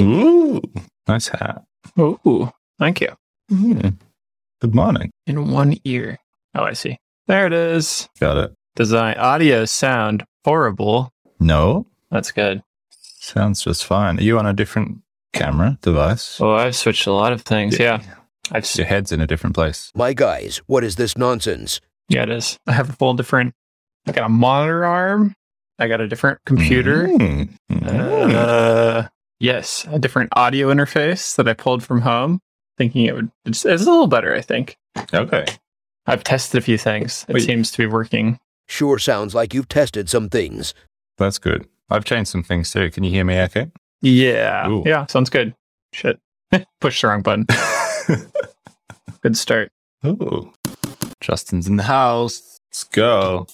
Ooh, nice hat. Ooh, thank you. Mm. Good morning. In one ear. Oh, I see. There it is. Got it. Design, audio, sound, horrible. No, That's good. sounds just fine. Are you on a different camera device? Oh, I've switched a lot of things. Yeah. I've, s- Your head's in a different place. My guys, what is this nonsense? yeah, it is. I have a full different, I got a monitor arm. I got a different computer. Mm. Mm. Uh, yes, a different audio interface that I pulled from home, thinking it would. It's, it's a little better, I think. okay. I've tested a few things. It Wait. seems to be working. Sure sounds like you've tested some things. That's good. I've changed some things too. Can you hear me okay? Yeah, Ooh. yeah, sounds good. Shit, push the wrong button. Good start. Ooh. Justin's in the house. Let's go.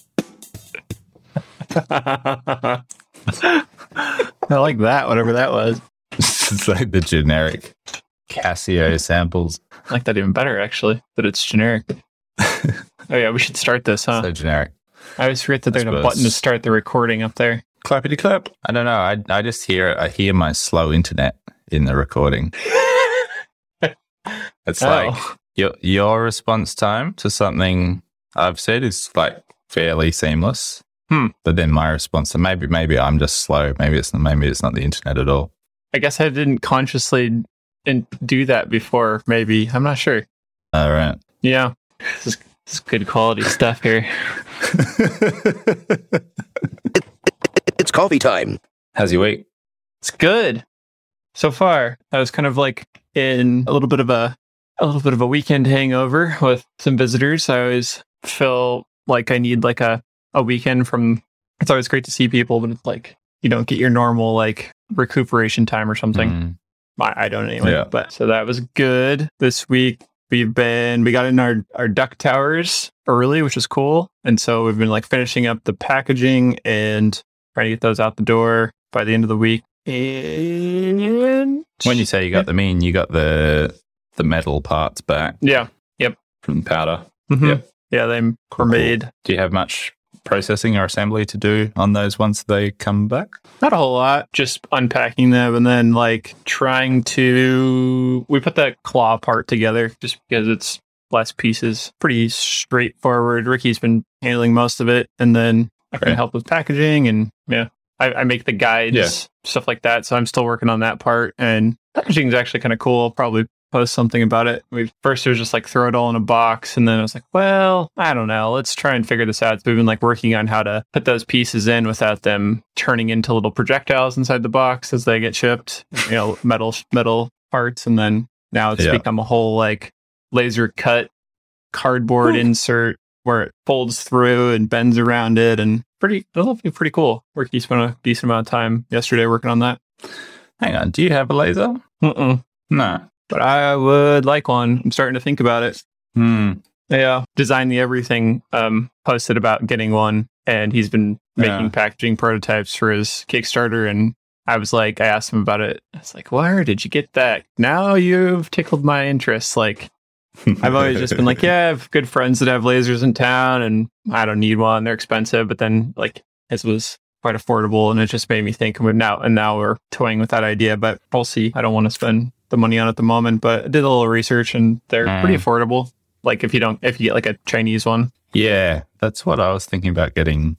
I like that, whatever that was. it's like the generic Casio samples. I like that even better, actually, that it's generic. oh, yeah, we should start this, huh? So generic. I always forget that there's a button to start the recording up there. Clappity clap. I don't know. I, I just hear. I hear my slow internet in the recording. It's like Oh. your your response time to something I've said is like fairly seamless. Hmm. But then my response, and maybe maybe I'm just slow. Maybe it's maybe it's not the internet at all. I guess I didn't consciously in- do that before, maybe. I'm not sure. All right. Yeah. This is, this is good quality stuff here. It's coffee time. How's your week? It's good so far. I was kind of like in a little bit of a a little bit of a weekend hangover with some visitors. I always feel like I need like a a weekend from. It's always great to see people, but it's like you don't get your normal like recuperation time or something. Mm. I, I don't anyway. Yeah. But so that was good. This week we've been we got in our our duck towers early, which is cool. And so we've been like finishing up the packaging and trying to get those out the door by the end of the week. And When you say you got the in, you got the the metal parts back yeah, Yep. from powder. Mhm. Yep. yeah, they were made. Do you have much processing or assembly to do on those once they come back? Not a whole lot, just unpacking them and then like trying to. We put that claw part together just because it's less pieces. Pretty straightforward. Ricky's been handling most of it, and then I can Okay. help with packaging and yeah, I, I make the guides, Yeah. stuff like that. So I'm still working on that part, and packaging is actually kind of cool. I'll probably post something about it. We first it was just like throw it all in a box, and then I was like, well, I don't know. Let's try and figure this out. So we've been like working on how to put those pieces in without them turning into little projectiles inside the box as they get shipped. You know, metal metal parts, and then now it's Yeah. become a whole like laser cut cardboard Ooh. insert where it folds through and bends around it, and pretty that'll be pretty cool. Ricky spent a decent amount of time yesterday working on that. Hang on. Do you have a laser? Mm-mm. No. But I would like one. I'm starting to think about it. Hmm. Yeah. Design the everything um posted about getting one and he's been making Yeah. packaging prototypes for his Kickstarter and I was like I asked him about it. I was like, "Where did you get that?" Now you've tickled my interest. Like I've always just been like, "Yeah, I have good friends that have lasers in town and I don't need one. They're expensive." But then like his was quite affordable and it just made me think and now and now we're toying with that idea, but we'll see. I don't want to spend the money on at the moment, but I did a little research and they're Mm. pretty affordable. Like if you don't if you get like a Chinese one. Yeah, that's what I was thinking about getting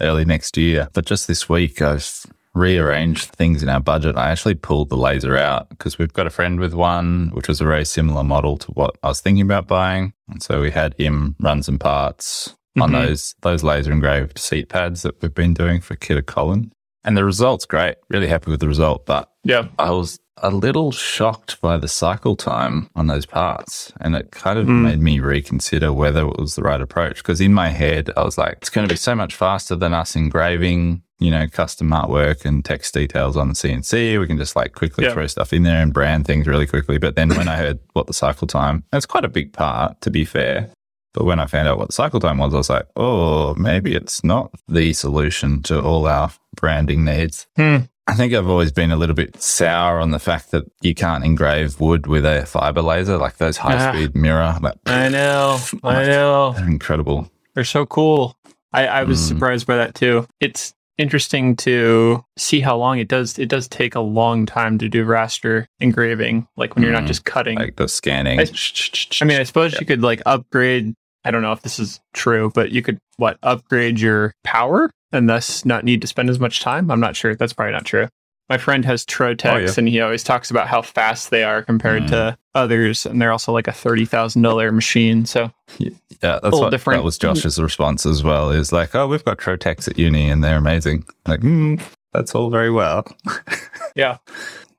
early next year. But just this week, I've rearranged things in our budget. I actually pulled the laser out because we've got a friend with one, which was a very similar model to what I was thinking about buying. And so we had him run some parts on Mhm. those those laser engraved seat pads that we've been doing for Kidder Colin. And the result's great. Really happy with the result. But Yeah. I was a little shocked by the cycle time on those parts. And it kind of Mm. made me reconsider whether it was the right approach. Because in my head, I was like, it's going to be so much faster than us engraving, you know, custom artwork and text details on the CNC. We can just like quickly Yeah. throw stuff in there and brand things really quickly. But then when I heard what the cycle time, it's quite a big part, to be fair. But when I found out what the cycle time was, I was like, oh, maybe it's not the solution to all our branding needs. Hmm. I think I've always been a little bit sour on the fact that you can't engrave wood with a fiber laser, like those high speed mirror. Like, I know. I know. They're incredible. They're so cool. I, I was Mm. surprised by that too. It's interesting to see how long it does. It does take a long time to do raster engraving, like when you're not Mm, just cutting. Like the scanning. I- I mean, I suppose you could like upgrade. I don't know if this is true, but you could what upgrade your power and thus not need to spend as much time. I'm not sure. That's probably not true. My friend has Trotecs, Oh, yeah. and he always talks about how fast they are compared Mm. to others, and they're also like a thirty thousand dollar machine. So Yeah, that's little what different. that was Josh's response as well. Is like, oh, we've got Trotecs at uni and they're amazing. Like, mm, that's all very well. yeah,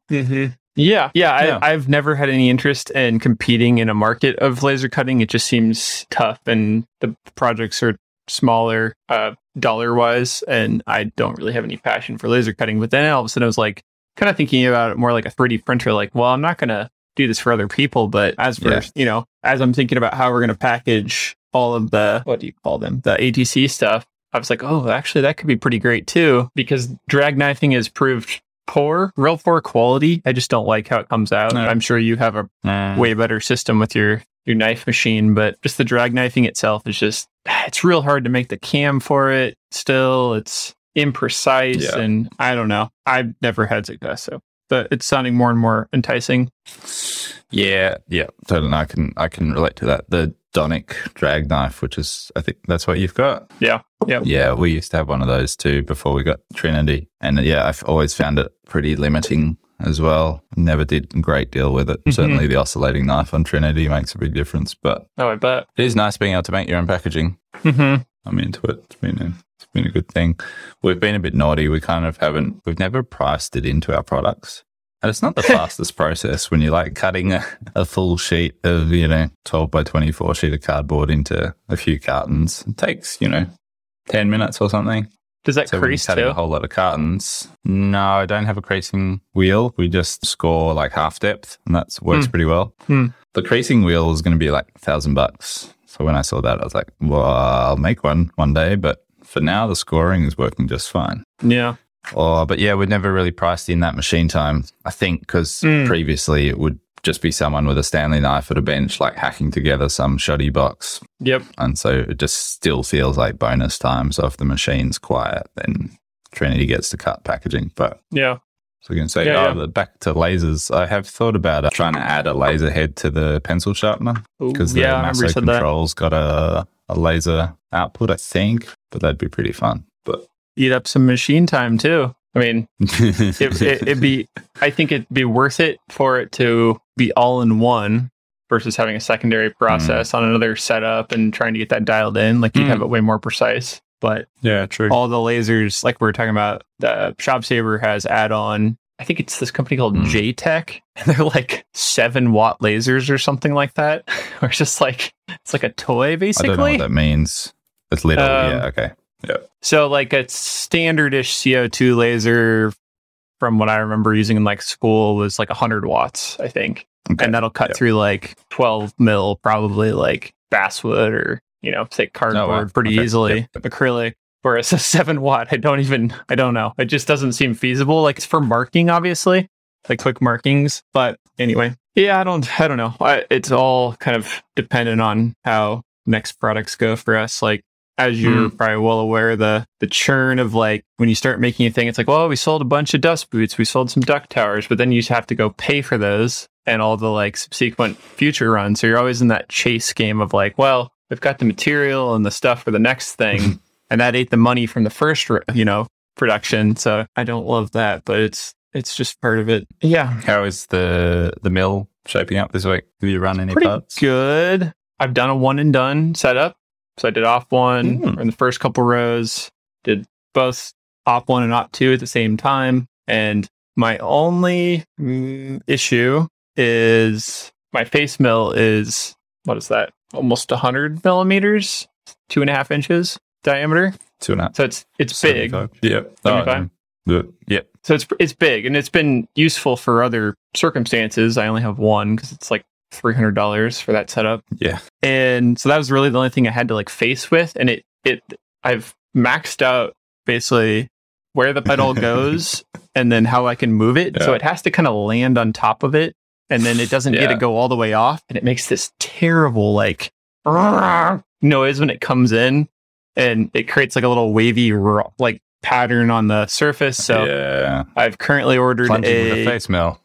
yeah, yeah. Yeah. I, I've never had any interest in competing in a market of laser cutting. It just seems tough, and the projects are smaller uh, dollar wise, and I don't really have any passion for laser cutting. But then all of a sudden, I was like, kind of thinking about it more like a 3D printer. Like, well, I'm not gonna do this for other people, but as for Yeah. you know, as I'm thinking about how we're gonna package all of the what do you call them, the ATC stuff. I was like, oh, actually, that could be pretty great too, because drag knifing has proved poor, real poor quality. I just don't like how it comes out. No. I'm sure you have a way better system with your your knife machine, but just the drag knifing itself is just it's real hard to make the cam for it. Still, it's imprecise, Yeah. and I don't know. I've never had success, so but it's sounding more and more enticing. Yeah, yeah, totally. I can I can relate to that. The Donek drag knife, which is I think that's what you've got. Yeah, yeah, Yeah, we used to have one of those too before we got Trinity, and yeah, I've always found it pretty limiting as well. Never did a great deal with it. Mhm. Certainly, the oscillating knife on Trinity makes a big difference, but Oh, I bet. it is nice being able to make your own packaging. hmm I'm into it. It's been a, it's been a good thing. We've been a bit naughty. We kind of haven't. We've never priced it into our products, and it's not the fastest process when you're like cutting a, a full sheet of you know 12 by 24 sheet of cardboard into a few cartons. It takes you know 10 minutes or something. Does that So crease cutting too? a whole lot of cartons. No, I don't have a creasing wheel. We just score like half depth, and that works Hmm. pretty well. Hmm. The creasing wheel is going to be like a thousand bucks. So when I saw that, I was like, "Well, I'll make one one day." But for now, the scoring is working just fine. Yeah. Oh, but yeah, we'd never really priced in that machine time. I think because Hmm. previously it would just be someone with a Stanley knife at a bench, like hacking together some shoddy box Yep. and so it just still feels like bonus time. So if the machine's quiet, then Trinity gets to cut packaging. But Yeah. so you can say, Yeah, oh, yeah. back to lasers. I have thought about uh, trying to add a laser head to the pencil sharpener because the yeah, I remember you Masso said that. control's got a, a laser output, I think. But that'd be pretty fun. But Eat up some machine time too. I mean, it, it, it'd be i think it'd be worth it for it to be all in one versus having a secondary process on another setup and trying to get that dialed in like you'd Mm. have it way more precise but yeah, true. all the lasers like we were talking about the ShopSabre has add-on i think it's this company called Mm. JTech and they're like seven watt lasers or something like that or just like it's like a toy basically. I don't know what that means. It's little. Um, yeah, okay. So like a standardish CO2 laser from what I remember using in like school was like 100 watts, I think. okay. And that'll cut through like 12 mil, probably like basswood or, you know, say oh, cardboard pretty Oh, Okay. easily, Yep. acrylic. Whereas a seven watt, I don't even, I don't know. It just doesn't seem feasible. Like it's for marking, obviously, like quick markings. But anyway, yeah, I don't, I don't know. I, it's all kind of dependent on how next products go for us. Like as you're hmm. probably well aware, the the churn of like when you start making a thing, it's like, well, we sold a bunch of dust boots, we sold some duck towers, but then you just have to go pay for those and all the like subsequent future runs. So you're always in that chase game of like, well, we've got the material and the stuff for the next thing, and that ate the money from the first, you know, production. So I don't love that, but it's it's just part of it. Yeah, How is the the mill shaping up this week? Have you run any pretty parts? good. I've done a one and done setup. So I did off one Mm. in the first couple rows, did both op one and op two at the same time. And my only mm, issue is my face mill is what is that? Almost 100 millimeters, two and a half inches diameter. Two and a half. So it's it's big. 75. Yep. 75? yeah. Yep. So it's it's big and it's been useful for other circumstances. I only have one because it's like three hundred dollars for that setup, Yeah. and so that was really the only thing I had to like face with. And it it I've maxed out basically where the pedal goes and then how I can move it. So it has to kind of land on top of it, and then it doesn't get to go all the way off, and it makes this terrible like noise when it comes in, and it creates like a little wavy like pattern on the surface. So yeah. I've currently ordered Plunging a face mill.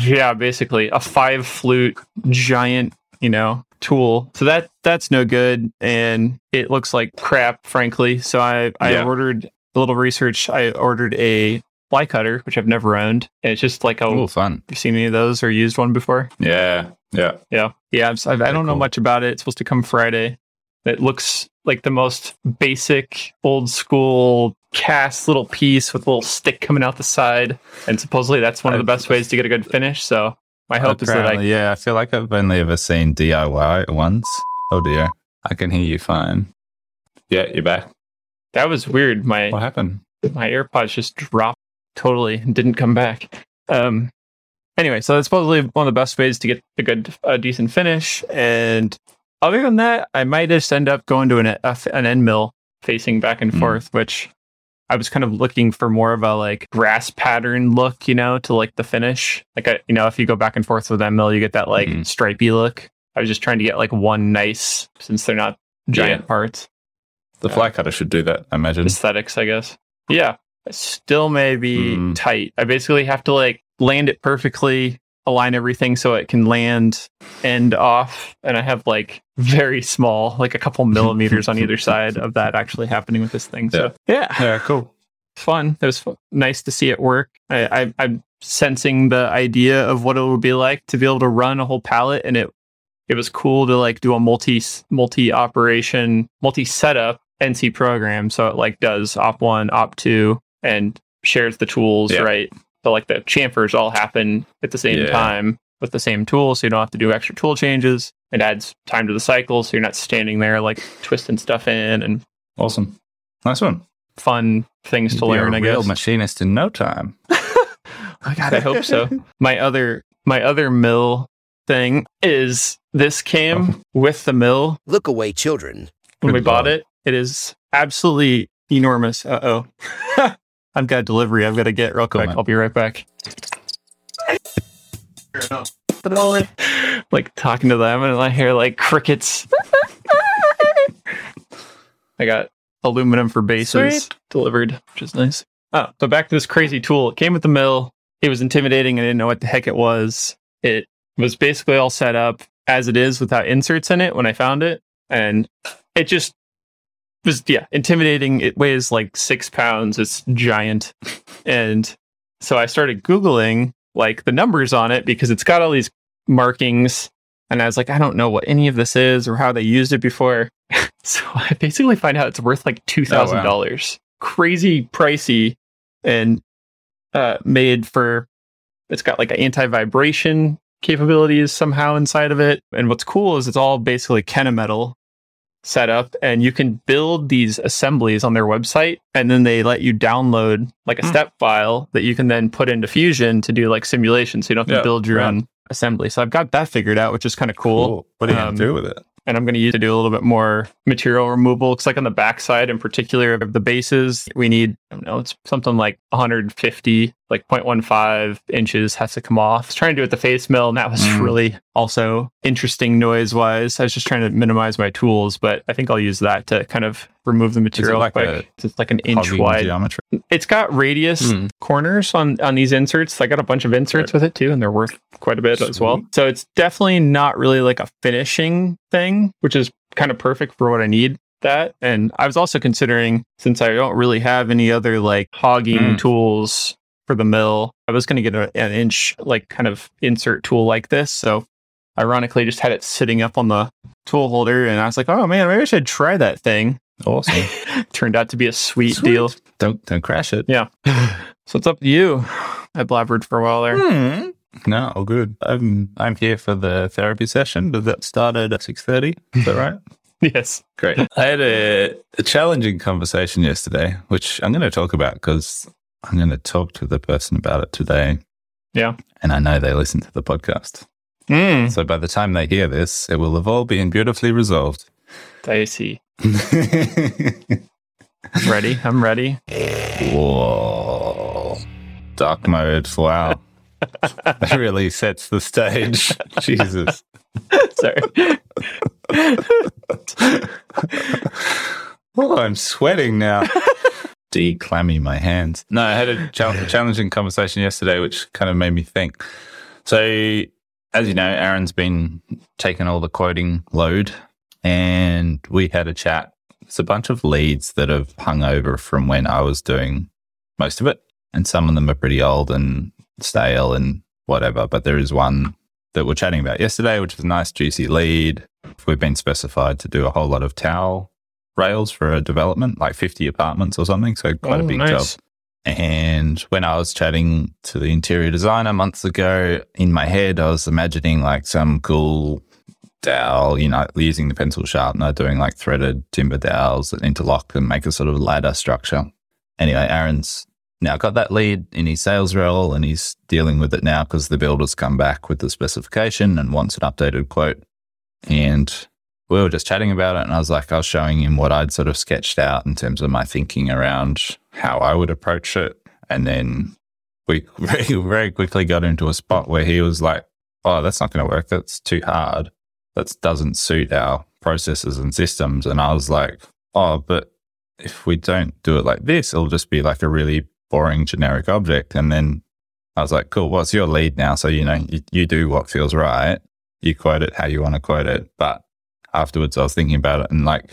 Yeah, basically a five flute giant, you know, tool. So that that's no good, and it looks like crap, frankly. So I I Yeah. ordered a little research. I ordered a fly cutter, which I've never owned. And it's just like a. Oh, fun. You've seen any of those or used one before? Yeah. Yeah. Yeah, yeah. I've, I've, I don't know cool. much about it. It's supposed to come Friday. It looks like the most basic, old school cast little piece with a little stick coming out the side, and supposedly that's one of the best ways to get a good finish. So my hope is that I yeah, I feel like I've only ever seen DIY once. Oh dear. I can hear you fine. Yeah, you're back. that was weird. My What happened? my AirPods just dropped totally and didn't come back. Um, anyway, so that's supposedly one of the best ways to get a good, a decent finish. And other than that, I might just end up going to an, a, an end mill facing back and Mm. forth, which I was kind of looking for more of a like grass pattern look, you know, to like the finish. Like, I, you know, if you go back and forth with end mill, you get that like Mhm. stripy look. I was just trying to get like one nice, since they're not giant Yeah. parts The Yeah. fly cutter should do that, I imagine. aesthetics, I guess. Yeah, still may be Mm. tight. I basically have to like land it perfectly, align everything so it can land end off, and I have like very small, like a couple millimeters on either side of that actually happening with this thing. So yeah, Yeah, cool. fun. It was fu- nice to see it work. I, I, I'm sensing the idea of what it would be like to be able to run a whole pallet, and it it was cool to like do a multi multi operation multi setup NC program. So it like does op one, op two, and shares the tools Yeah. right. So like the chamfers all happen at the same Yeah. time with the same tool, so you don't have to do extra tool changes. It adds time to the cycle, so you're not standing there like twisting stuff in and Awesome. Nice one. fun things to You'd be learn. a I real machinist in no time. Oh God, I hope so. my other my other mill thing is this came with the mill Look away, children. when we Good bought it. It is absolutely enormous. Uh oh. I've got delivery I've got to get real quick. I'll be right back. like talking to them and I hear like crickets. I got aluminum for bases Sweet. delivered, which is nice. Oh, so back to this crazy tool. It came with the mill. It was intimidating. I didn't know what the heck it was. It was basically all set up as it is without inserts in it when I found it. And it just was, yeah, intimidating. It weighs like six pounds. It's giant. And so I started Googling like the numbers on it because it's got all these markings. And I was like, I don't know what any of this is or how they used it before. so I basically find out it's worth like $2,000. Crazy pricey and uh, made for, it's got like an anti vibration capabilities somehow inside of it. And what's cool is it's all basically Kennametal setup and you can build these assemblies on their website and then they let you download like a Hmm. step file that you can then put into Fusion to do like simulations so you don't have to build your right. own assembly. So I've got that figured out, which is kind of cool. What are you Um, to do with it? And I'm going to use to do a little bit more material removal. It's like on the backside in particular of the bases, we need, I don't know, it's something like 150, like 0.15 inches has to come off. I was trying to do it with the face mill, and that was Mm. really also interesting noise wise. I was just trying to minimize my tools, but I think I'll use that to kind of remove the material like quick. it's like an inch wide. geometry. It's got radius Hmm. corners on on these inserts. I got a bunch of inserts with it too, and they're worth quite a bit as well. So it's definitely not really like a finishing thing, which is kind of perfect for what I need. That and I was also considering since I don't really have any other like hogging Mm. tools for the mill, I was going to get a, an inch like kind of insert tool like this. So ironically, just had it sitting up on the tool holder, and I was like, oh man, maybe I should try that thing. Awesome. Turned out to be a sweet, Sweet. deal. don't don't crash it. Yeah. So it's up to you. I blabbered for a while there. Hmm. No, all good. I'm I'm here for the therapy session. That started at six thirty? Is that right? Yes. Great. I had a, a challenging conversation yesterday, which I'm going to talk about because I'm going to talk to the person about it today. Yeah. And I know they listen to the podcast. Mm, So by the time they hear this, it will have all been beautifully resolved. dicey. Ready? I'm ready. Whoa. Dark mode. Wow. that really sets the stage. Jesus. Sorry. Oh, I'm sweating now. Declammy my hands. No, I had a challenging conversation yesterday, which kind of made me think. So, as you know, Aaron's been taking all the quoting load, and we had a chat. It's a bunch of leads that have hung over from when I was doing most of it, and some of them are pretty old and stale and whatever. But there is one that we're chatting about yesterday, which is a nice, juicy lead. We've been specified to do a whole lot of towel rails for a development, like 50 apartments or something. So quite Oh, a big nice. job. And when I was chatting to the interior designer months ago, in my head, I was imagining like some cool dowel, you know, using the pencil sharpener, doing like threaded timber dowels that interlock and make a sort of ladder structure. Anyway, Aaron's now got that lead in his sales role and he's dealing with it now because the builder's come back with the specification and wants an updated quote. And we were just chatting about it and I was like, I was showing him what I'd sort of sketched out in terms of my thinking around how I would approach it. And then we very, very quickly got into a spot where he was like, Oh, that's not going to work. That's too hard. That doesn't suit our processes and systems. And I was like, Oh, but if we don't do it like this, it'll just be like a really boring generic object. And then I was like, cool, what's your lead now? So, you know, you, you do what feels right. You quote it how you want to quote it. But afterwards, I was thinking about it and like,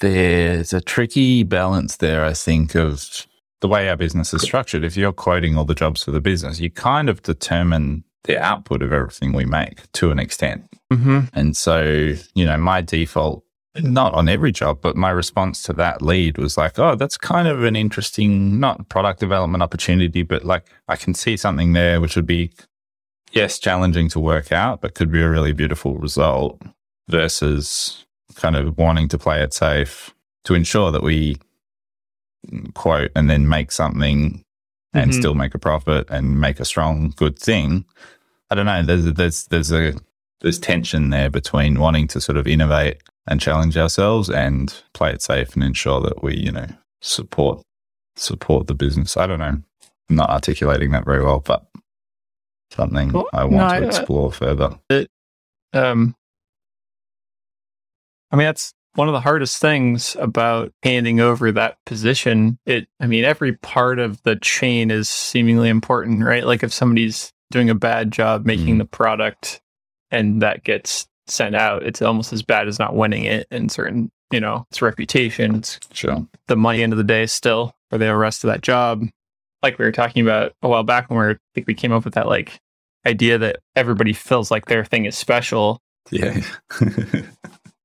there's a tricky balance there, I think, of the way our business is structured. If you're quoting all the jobs for the business, you kind of determine the output of everything we make to an extent. Mm-hmm. And so, you know, my default, not on every job, but my response to that lead was like, oh, that's kind of an interesting, not product development opportunity, but like I can see something there which would be, yes, challenging to work out, but could be a really beautiful result versus kind of wanting to play it safe to ensure that we quote and then make something and Mhm. still make a profit and make a strong, good thing. I don't know. There's there's there's a there's tension there between wanting to sort of innovate and challenge ourselves and play it safe and ensure that we, you know, support support the business. I don't know. I'm not articulating that very well, but something Well, I want no, to explore further. um i mean that's one of the hardest things about handing over that position it i mean every part of the chain is seemingly important right like if somebody's doing a bad job making Mhm. the product and that gets sent out it's almost as bad as not winning it in certain you know it's reputation it's Sure. the money end of the day still for the rest of that job. Like we were talking about a while back when we were, I think we came up with that like idea that everybody feels like their thing is special. Yeah.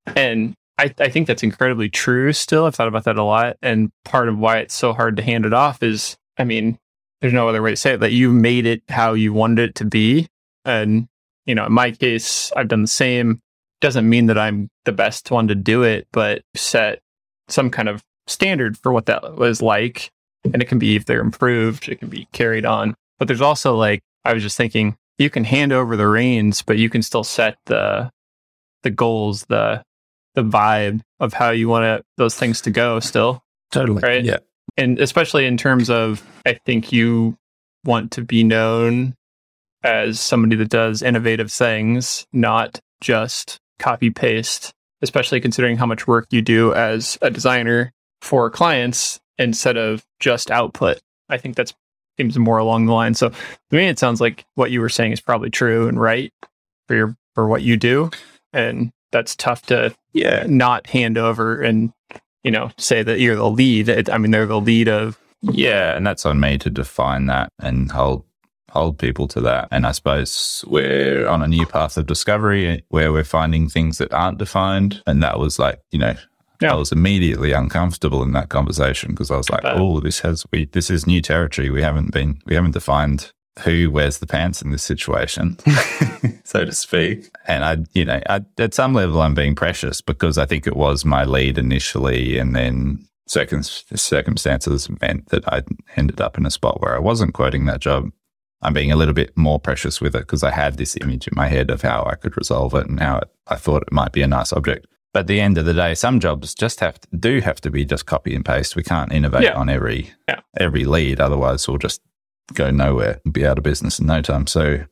And I, I think that's incredibly true still. I've thought about that a lot. And part of why it's so hard to hand it off is, I mean, there's no other way to say it, that you made it how you wanted it to be. And, you know, in my case, I've done the same. Doesn't mean that I'm the best one to do it, but set some kind of standard for what that was like. And it can be, if they're improved, it can be carried on. But there's also like, I was just thinking, you can hand over the reins, but you can still set the the goals, the the vibe of how you want to, those things to go still. totally. Right. Yeah. And especially in terms of, I think you want to be known as somebody that does innovative things, not just copy paste, especially considering how much work you do as a designer for clients instead of just output. I think that's seems more along the line. So to me, it sounds like what you were saying is probably true and right for your for what you do, and that's tough to Yeah. not hand over and you know say that you're the lead. It, I mean, they're the lead of Yeah, and that's on me to define that and hold hold people to that. And I suppose we're on a new path of discovery where we're finding things that aren't defined. And that was like, you know, Yeah. I was immediately uncomfortable in that conversation because I was like, oh, this has we this is new territory. We haven't been we haven't defined who wears the pants in this situation, so to speak. And I, you know, I, at some level, I'm being precious because I think it was my lead initially, and then circum- circumstances meant that I ended up in a spot where I wasn't quoting that job. I'm being a little bit more precious with it because I had this image in my head of how I could resolve it and how it, I thought it might be a nice object. But at the end of the day, some jobs just have to, do have to be just copy and paste. We can't innovate Yeah. on every Yeah. every lead, otherwise we'll just go nowhere and be out of business in no time. So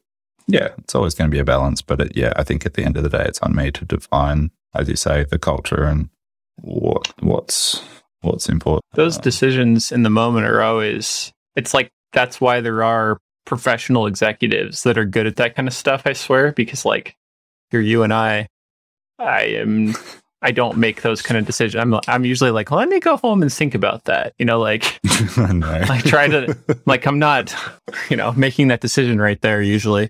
yeah, it's always going to be a balance. But it, yeah, I think at the end of the day, it's on me to define, as you say, the culture and what what's what's important. Those Uh, decisions in the moment are always, it's like, that's why there are professional executives that are good at that kind of stuff, I swear, because like you're you and I, I am, I don't make those kind of decisions. I'm, I'm usually like, let me go home and think about that. You know, like I. I try to, like, I'm not, you know, making that decision right there usually.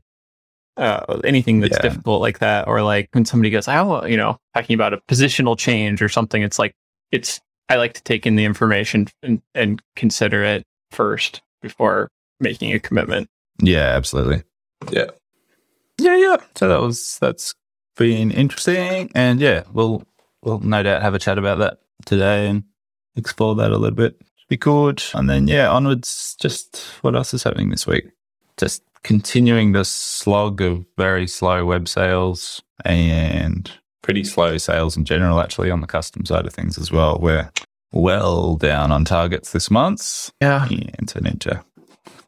Uh, anything that's Yeah. difficult like that, or like when somebody goes, I oh, you know, talking about a positional change or something, it's like, it's, I like to take in the information and, and consider it first before making a commitment. Yeah, absolutely. Yeah. Yeah, yeah. So that was that's been interesting. And yeah, we'll we'll no doubt have a chat about that today and explore that a little bit. Be good. And then yeah, onwards, just what else is happening this week? Just continuing the slog of very slow web sales and pretty slow sales in general, actually, on the custom side of things as well. We're well down on targets this month Yeah. and to need to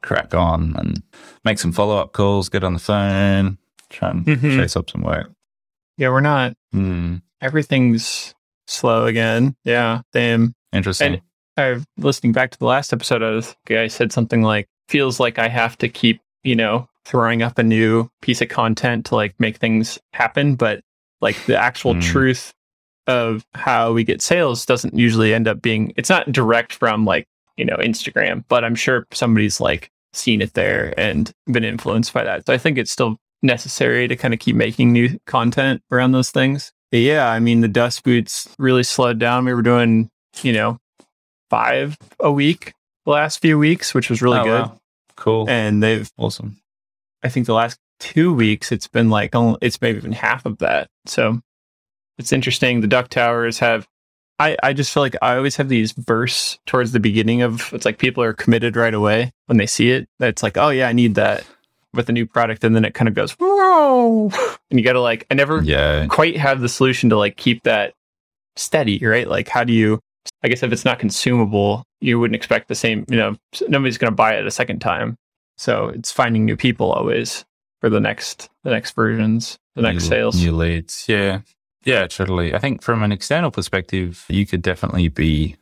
crack on and make some follow up calls, get on the phone, try and Mhm. chase up some work. Yeah. We're not, Hmm. Everything's slow again. Yeah. damn. Interesting. I listening back to the last episode, I was I said something like feels like I have to keep you know throwing up a new piece of content to like make things happen, but like the actual Mm. truth of how we get sales doesn't usually end up being it's not direct from like you know Instagram, but I'm sure somebody's like seen it there and been influenced by that. So I think it's still necessary to kind of keep making new content around those things. Yeah, I mean the dust boots really slowed down. We were doing you know five a week the last few weeks, which was really Oh, good. wow. Cool. And they've, awesome. I think the last two weeks, it's been like, it's maybe even half of that. So it's interesting. The Duck Towers have, I, I just feel like I always have these bursts towards the beginning of, it's like people are committed right away when they see it. It's like, oh yeah, I need that with a new product. And then it kind of goes, whoa. And you got to like, I never Yeah. quite have the solution to like keep that steady, right? Like, how do you? I guess if it's not consumable, you wouldn't expect the same. You know, nobody's going to buy it a second time. So it's finding new people always for the next the next versions, the next new, sales. New leads. Yeah. Yeah, totally. I think from an external perspective, you could definitely be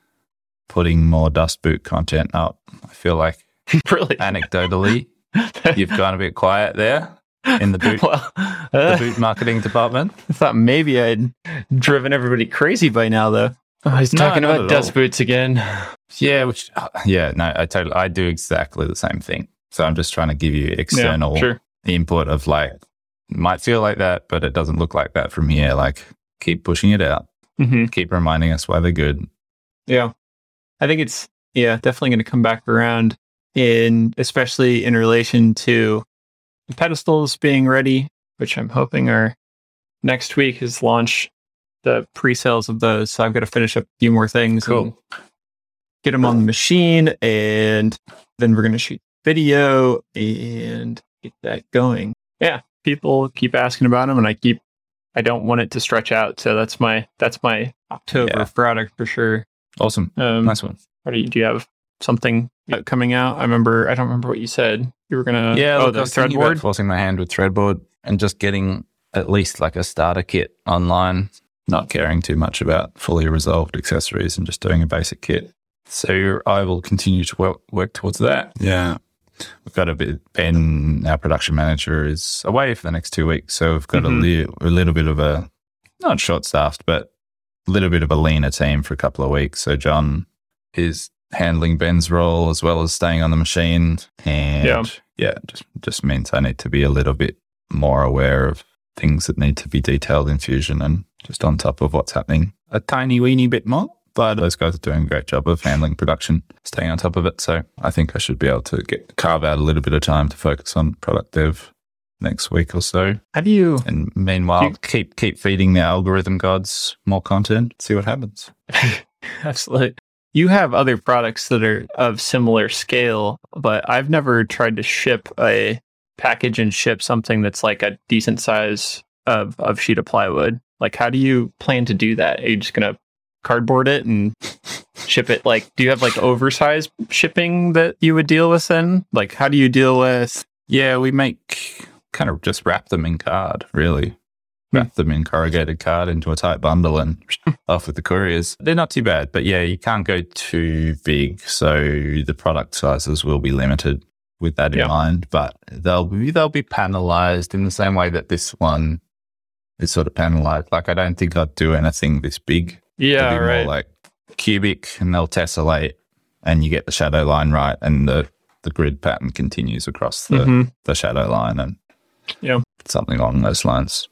putting more dust boot content up. I feel like really, anecdotally, you've gone a bit quiet there in the boot well, the uh, boot marketing department. I thought maybe I'd driven everybody crazy by now, though. Oh, he's talking not about dust boots again. Yeah, which uh, yeah, no, I totally I do exactly the same thing. So I'm just trying to give you external Yeah, sure. input of like might feel like that, but it doesn't look like that from here. Like keep pushing it out. hmm Keep reminding us why they're good. Yeah. I think it's yeah, definitely going to come back around in especially in relation to the pedestals being ready, which I'm hoping are next week is launch the pre-sales of those. So I've got to finish up a few more things and get them on the machine and then we're going to shoot video and get that going. Yeah, people keep asking about them and I keep I don't want it to stretch out. So that's my that's my October Yeah. product for sure. Awesome. Um, Nice one. what do you, do you have something uh, coming out? I remember. I don't remember what you said. You were gonna. yeah, Oh, look, the was thinking about threadboard. forcing my hand with threadboard and just getting at least like a starter kit online, not caring too much about fully resolved accessories and just doing a basic kit. So I will continue to work work towards that. Yeah. We've got a bit, Ben, our production manager, is away for the next two weeks. So we've got Mhm. a, li- a little bit of a, not short staffed, but a little bit of a leaner team for a couple of weeks. So John is handling Ben's role as well as staying on the machine. And Yeah. yeah, just, just means I need to be a little bit more aware of things that need to be detailed in Fusion and just on top of what's happening a tiny weeny bit more. But those guys are doing a great job of handling production, staying on top of it. So I think I should be able to get carve out a little bit of time to focus on product dev next week or so. Do you? And meanwhile, You- keep keep feeding the algorithm gods more content. See what happens. Absolutely. You have other products that are of similar scale, but I've never tried to ship a package and ship something that's like a decent size of, of sheet of plywood. Like, how do you plan to do that? Are you just going to cardboard it and ship it? Like, do you have like oversized shipping that you would deal with then? Like, how do you deal with? Yeah, we make kind of just wrap them in card, really. Wrap them in corrugated card into a tight bundle and off with the couriers. They're not too bad, but yeah, you can't go too big. So the product sizes will be limited with that in mind, but they'll be, they'll be panelized in the same way that this one is sort of panelized. Like I don't think I'd do anything this big. Yeah, be right. more like cubic and they'll tessellate and you get the shadow line right and the, the grid pattern continues across the, Mhm. the shadow line and Yeah. something along those lines.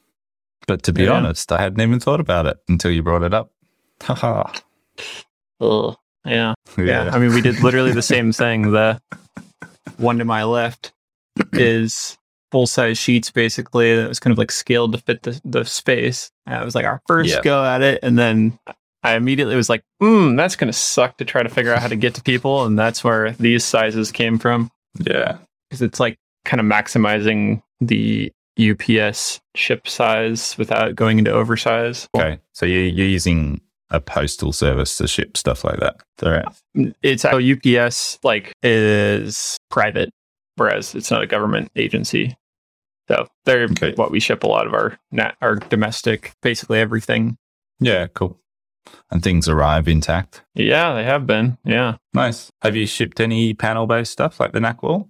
But to be Yeah. honest, I hadn't even thought about it until you brought it up. Haha. Ugh. Yeah. yeah. I mean, we did literally the same thing. The one to my left is full size sheets, basically. That was kind of like scaled to fit the, the space. And it was like our first Yeah. go at it. And then I immediately was like, hmm, that's going to suck to try to figure out how to get to people. And that's where these sizes came from. Yeah. Because it's like kind of maximizing the UPS ship size without going into oversize. Okay. So you, you're using a postal service to ship stuff like that. Right. it's how UPS like is private, whereas it's not a government agency. So they're Okay. what we ship a lot of our nat- our domestic, basically everything. Yeah, cool. And things arrive intact. Yeah, they have been. Yeah, Nice. Have you shipped any panel based stuff like the Nack wall?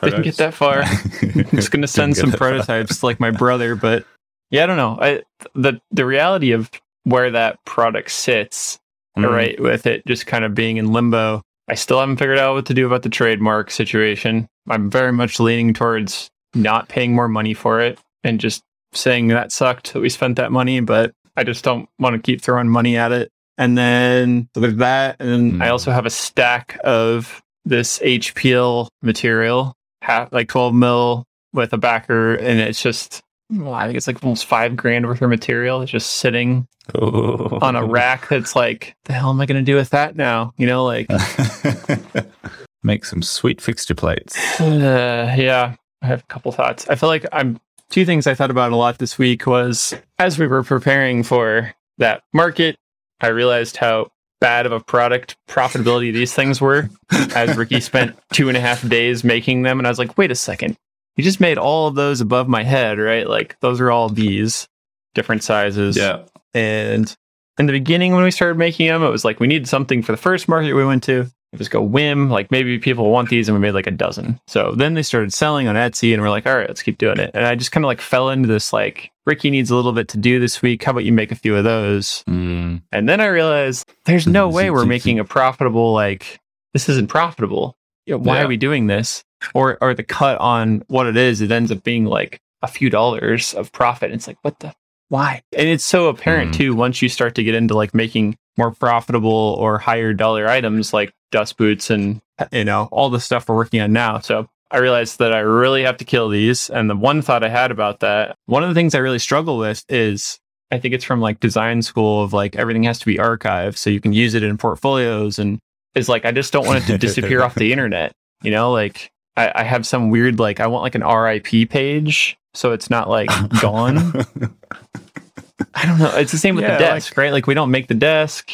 Didn't get that far. I'm just gonna send some prototypes to, like my brother, but yeah, I don't know. I the the reality of where that product sits Mm. right with it just kind of being in limbo i still haven't figured out what to do about the trademark situation i'm very much leaning towards not paying more money for it and just saying that sucked that we spent that money but i just don't want to keep throwing money at it and then so there's that and then i Mm. also have a stack of this hpl material half like 12 mil with a backer and it's just well, I think it's like almost five grand worth of material. It's just sitting on a rack that's like, the hell am I going to do with that now? You know, like, Make some sweet fixture plates. uh, yeah, I have a couple thoughts. I feel like I'm two things I thought about a lot this week was as we were preparing for that market, I realized how bad of a product profitability these things were as Ricky spent two and a half days making them. And I was like, wait a second. You just made all of those above my head, right? Like those are all these different sizes. Yeah. And in the beginning, when we started making them, it was like we needed something for the first market we went to. It was go whim, like maybe people want these, and we made like a dozen. So then they started selling on Etsy, and we're like, all right, let's keep doing it. And I just kind of like fell into this like, Ricky needs a little bit to do this week. How about you make a few of those? Mm. And then I realized there's no way we're making a profitable like this isn't profitable. You know, why Yeah. are we doing this? Or or the cut on what it is, it ends up being like a few dollars of profit. And It's like what the why? And it's so apparent Mhm. too once you start to get into like making more profitable or higher dollar items like dust boots and uh, you know all the stuff we're working on now. So I realized that I really have to kill these. And the one thought I had about that, one of the things I really struggle with is I think it's from like design school of like everything has to be archived so you can use it in portfolios and is like I just don't want it to disappear off the internet. You know, like I, I have some weird like I want like an RIP page so it's not like gone. I don't know. It's the same with Yeah, the like- desk, right? Like we don't make the desk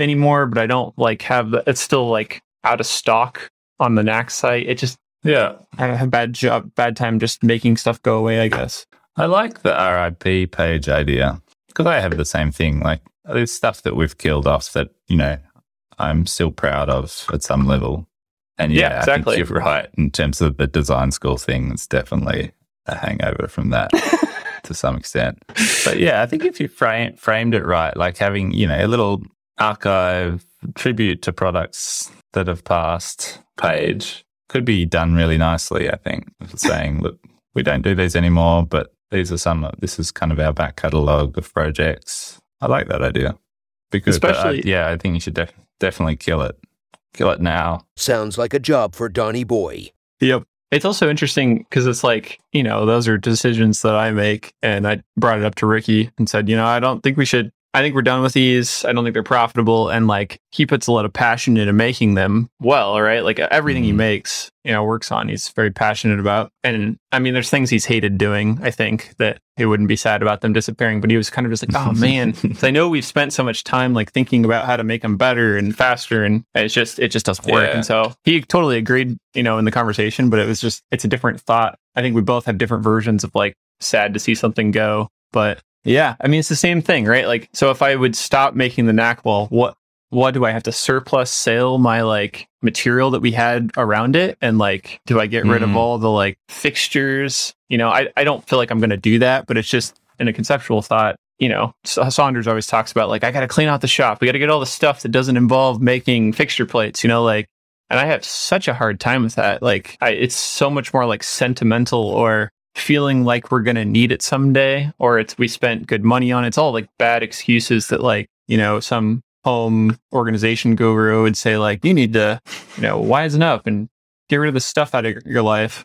anymore, but I don't like have the it's still like out of stock on the Nack site. It just yeah. I have a bad job, bad time just making stuff go away, I guess. I like the RIP page idea because I have the same thing. Like there's stuff that we've killed off that, you know, I'm still proud of at some level. And yeah, Yeah, exactly. I think you're right in terms of the design school thing. It's definitely a hangover from that to some extent. But yeah, I think if you frame, framed it right, like having, you know, a little archive tribute to products that have passed page could be done really nicely, I think. Saying, look, we don't do these anymore, but these are some, this is kind of our back catalogue of projects. I like that idea. Because, but I- Especially- yeah, I think you should def- definitely kill it. Kill it now. Sounds like a job for Donny Boy. Yep. It's also interesting because it's like, you know, those are decisions that I make. And I brought it up to Ricky and said, you know, I don't think we should, I think we're done with these. I don't think they're profitable. And like, he puts a lot of passion into making them well, right? Like everything he Mhm. makes, you know, works on, he's very passionate about. And I mean, there's things he's hated doing, I think, that he wouldn't be sad about them disappearing. But he was kind of just like, oh man, I know we've spent so much time like thinking about how to make them better and faster, and it's just it just doesn't work. Yeah. And so he totally agreed, you know, in the conversation, but it was just it's a different thought. I think we both have different versions of like sad to see something go, But yeah, I mean, it's the same thing, right? Like, so if I would stop making the Nack wall, what, what do I have to surplus sell my like material that we had around it? And like, do I get rid of Mhm. all the like fixtures? You know, I, I don't feel like I'm going to do that, but it's just in a conceptual thought. You know, Saunders always talks about like, I got to clean out the shop. We got to get all the stuff that doesn't involve making fixture plates, you know, like, and I have such a hard time with that. Like, I, it's so much more like sentimental or feeling like we're going to need it someday or it's we spent good money on it. It's all like bad excuses that like, you know, some home organization guru would say like, you need to, you know, wisen up and get rid of the stuff out of your life.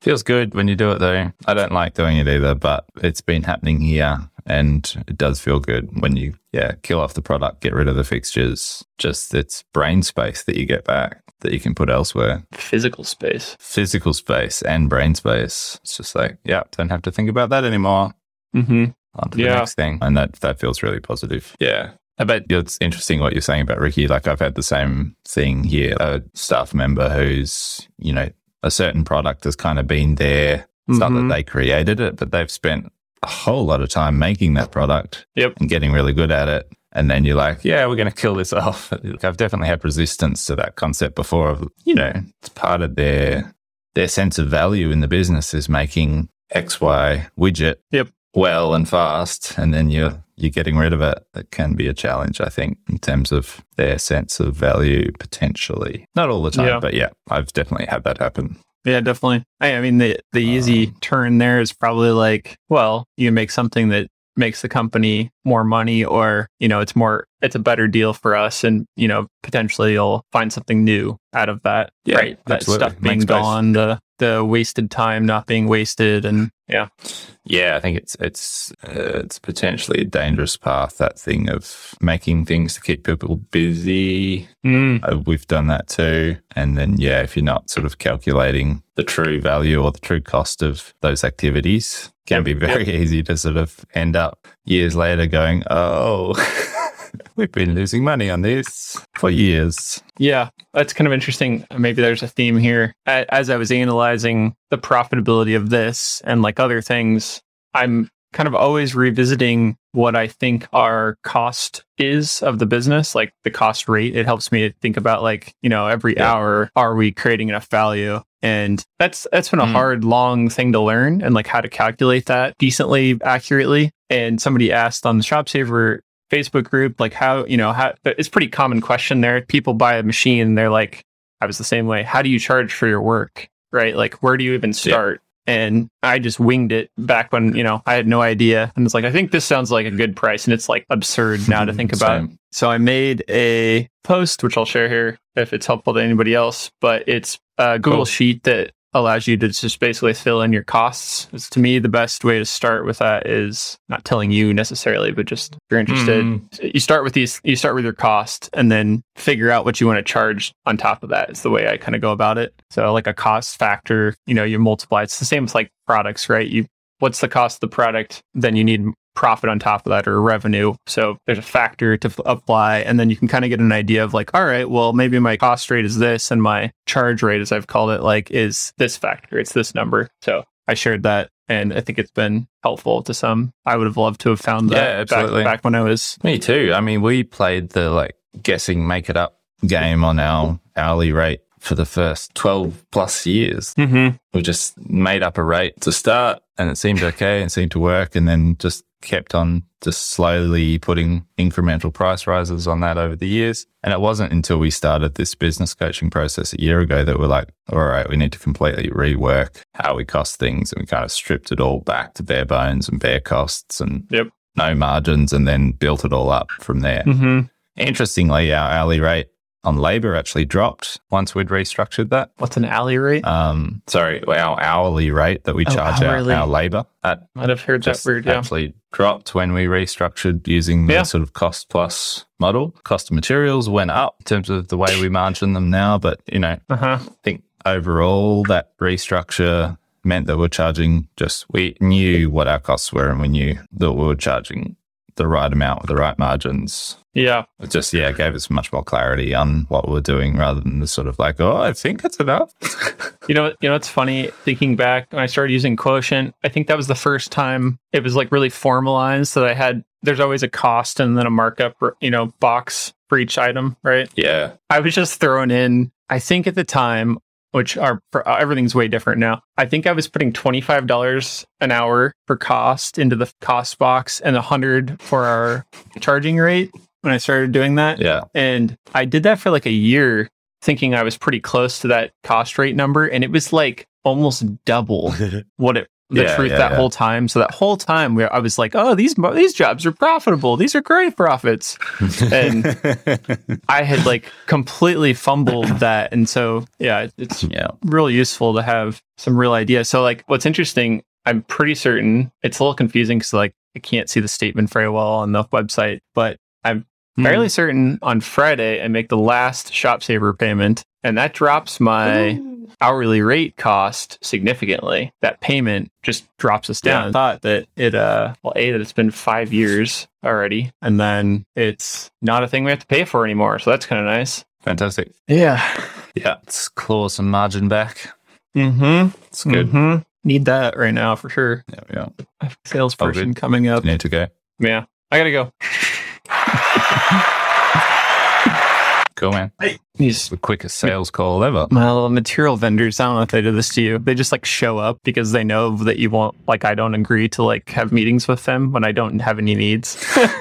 Feels good when you do it though. I don't like doing it either, but it's been happening here and it does feel good when you, yeah, kill off the product, get rid of the fixtures. Just it's brain space that you get back that you can put elsewhere. Physical space. Physical space and brain space. It's just like, yeah, don't have to think about that anymore. Mm-hmm. On to the next thing. And that, that feels really positive. Yeah. I bet it's interesting what you're saying about Ricky. Like I've had the same thing here. A staff member who's, you know, a certain product has kind of been there. It's not Mhm. that they created it, but they've spent a whole lot of time making that product Yep. and getting really good at it. And then you're like, yeah, we're going to kill this off. I've definitely had resistance to that concept before of, you know, it's part of their, their sense of value in the business is making XY widget Yep. well and fast. And then you're, you're getting rid of it. That can be a challenge, I think, in terms of their sense of value potentially. Not all the time, Yeah. but yeah, I've definitely had that happen. Yeah, definitely. I, I mean, the the easy Um, turn there is probably like, well, you make something that makes the company more money, or you know, it's more, it's a better deal for us, and you know, potentially you'll find something new out of that. Yeah, right. That stuff being Make space. gone, the the wasted time not being wasted, and yeah, Yeah, I think it's it's uh, it's potentially a dangerous path. That thing of making things to keep people busy. Uh, we've done that too. And then yeah, if you're not sort of calculating the true value or the true cost of those activities, can Yep, be very easy to sort of end up years later going, oh, we've been losing money on this for years. Yeah, that's kind of interesting. Maybe there's a theme here. As I was analyzing the profitability of this and like other things, I'm kind of always revisiting what I think our cost is of the business, like the cost rate. It helps me to think about like, you know, every Yeah. hour, are we creating enough value? And that's that's been a Mm. hard, long thing to learn and like how to calculate that decently, accurately. And somebody asked on the ShopSabre Facebook group, like how, you know, how it's a pretty common question there. People buy a machine they're like, I was the same way. How do you charge for your work? Right? Like, where do you even start? And I just winged it back when, you know, I had no idea. And it's like, I think this sounds like a good price. And it's like absurd now to think about. So I made a post, which I'll share here if it's helpful to anybody else, but it's a Google Cool. Sheet that allows you to just basically fill in your costs. It's, to me, the best way to start with that is not telling you necessarily, but just if you're interested, Mm. you start with these, you start with your cost and then figure out what you want to charge on top of that is the way I kind of go about it. So like a cost factor, you know, you multiply. It's the same as like products, right? You, what's the cost of the product? Then you need profit on top of that or revenue. So there's a factor to f- apply. And then you can kind of get an idea of like, all right, well, maybe my cost rate is this and my charge rate, as I've called it, like is this factor. It's this number. So I shared that. And I think it's been helpful to some. I would have loved to have found that Yeah, back, absolutely. back when I was. Me too. I mean, we played the like guessing, make it up game on our hourly rate for the first 12 plus years. Mm-hmm. We just made up a rate to start and it seemed okay and seemed to work and then just kept on just slowly putting incremental price rises on that over the years. And it wasn't until we started this business coaching process a year ago that we're like, all right, we need to completely rework how we cost things. And we kind of stripped it all back to bare bones and bare costs and Yep. no margins and then built it all up from there. Mm-hmm. Interestingly, our hourly rate on labor actually dropped once we'd restructured that. What's an alley rate? Um, sorry, our hourly rate that we Oh, charge our, our labor that Might have heard that word. Yeah. actually dropped when we restructured using the Yeah. sort of cost plus model. Cost of materials went up in terms of the way we margin them now, but you know, Uh huh. I think overall that restructure meant that we're charging just we knew what our costs were and we knew that we were charging the right amount with the right margins. Yeah. It just, yeah, gave us much more clarity on what we're doing rather than the sort of like, oh, I think it's enough. You know, you know, it's funny thinking back when I started using Quotient. I think that was the first time it was like really formalized that I had. There's always a cost and then a markup, you know, box for each item, right? yeah. I was just throwing in. I think at the time, which are for, uh, everything's way different now. I think I was putting twenty five dollars an hour for cost into the cost box and a hundred for our charging rate when I started doing that. Yeah. And I did that for like a year, thinking I was pretty close to that cost rate number, and it was like almost double what it the Yeah, truth yeah, that yeah. whole time. So that whole time, where I was like, "Oh, these these jobs are profitable. These are great profits." And I had like completely fumbled that, and so yeah, it's yeah. real useful to have some real ideas. So like, what's interesting, I'm pretty certain it's a little confusing because like I can't see the statement very well on the website, but I'm fairly hmm. certain on Friday I make the last ShopSabre payment, and that drops my hourly rate cost significantly. That payment just drops us down. Yeah. I thought that it uh well a that it's been five years already, and then it's not a thing we have to pay for anymore. So that's kind of nice. Fantastic. Yeah. Yeah. Let's claw some margin back. Mm-hmm. It's good. hmm Need that right now for sure. Yeah. Yeah. A salesperson coming up. You need to go. Yeah. I gotta go. Cool, man. He's The quickest sales call ever. my little material vendors, I don't know if they do this to you. They just like show up because they know that you won't like I don't agree to like have meetings with them when I don't have any needs.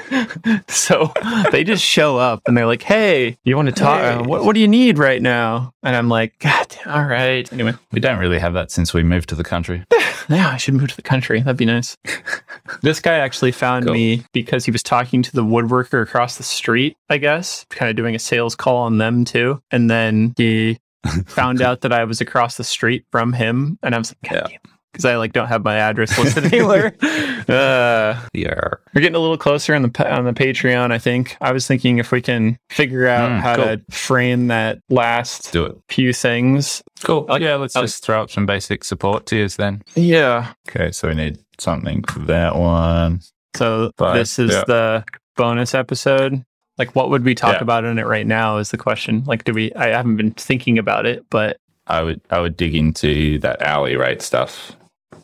so they just show up and they're like, Hey, you want to talk? Hey. Uh, what what do you need right now? And I'm like, God, all right. Anyway, We don't really have that since we moved to the country. yeah, I should move to the country. That'd be nice. this guy actually found Cool. me because he was talking to the woodworker across the street, I guess, kind of doing a sales call on them too. And then he found out that I was across the street from him. And I was like, Yeah. Because I like don't have my address listed anywhere. Uh, Yeah. we're getting a little closer on the on the Patreon. I think I was thinking if we can figure out Mm, how cool. to frame that last Do it. few things. Cool. Like- yeah, let's like- just throw up some basic support tiers then. Yeah. Okay, so we need something for that one. So Five, this is yeah. the bonus episode. Like, what would we talk Yeah. about in it right now? Is the question. Like, do we? I haven't been thinking about it, but I would I would dig into that hourly rate stuff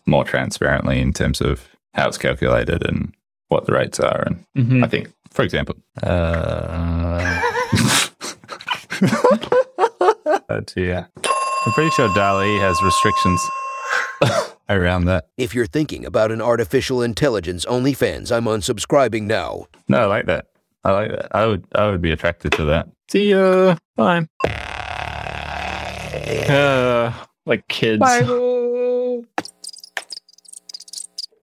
more transparently in terms of how it's calculated and what the rates are. And Mhm. I think, for example, uh, but yeah, I'm pretty sure DALL-E has restrictions around that. If you're thinking about an artificial intelligence OnlyFans, I'm unsubscribing now. No, I like that. I like that. I would I would be attracted to that. see ya. Bye. Uh, like kids. Bye.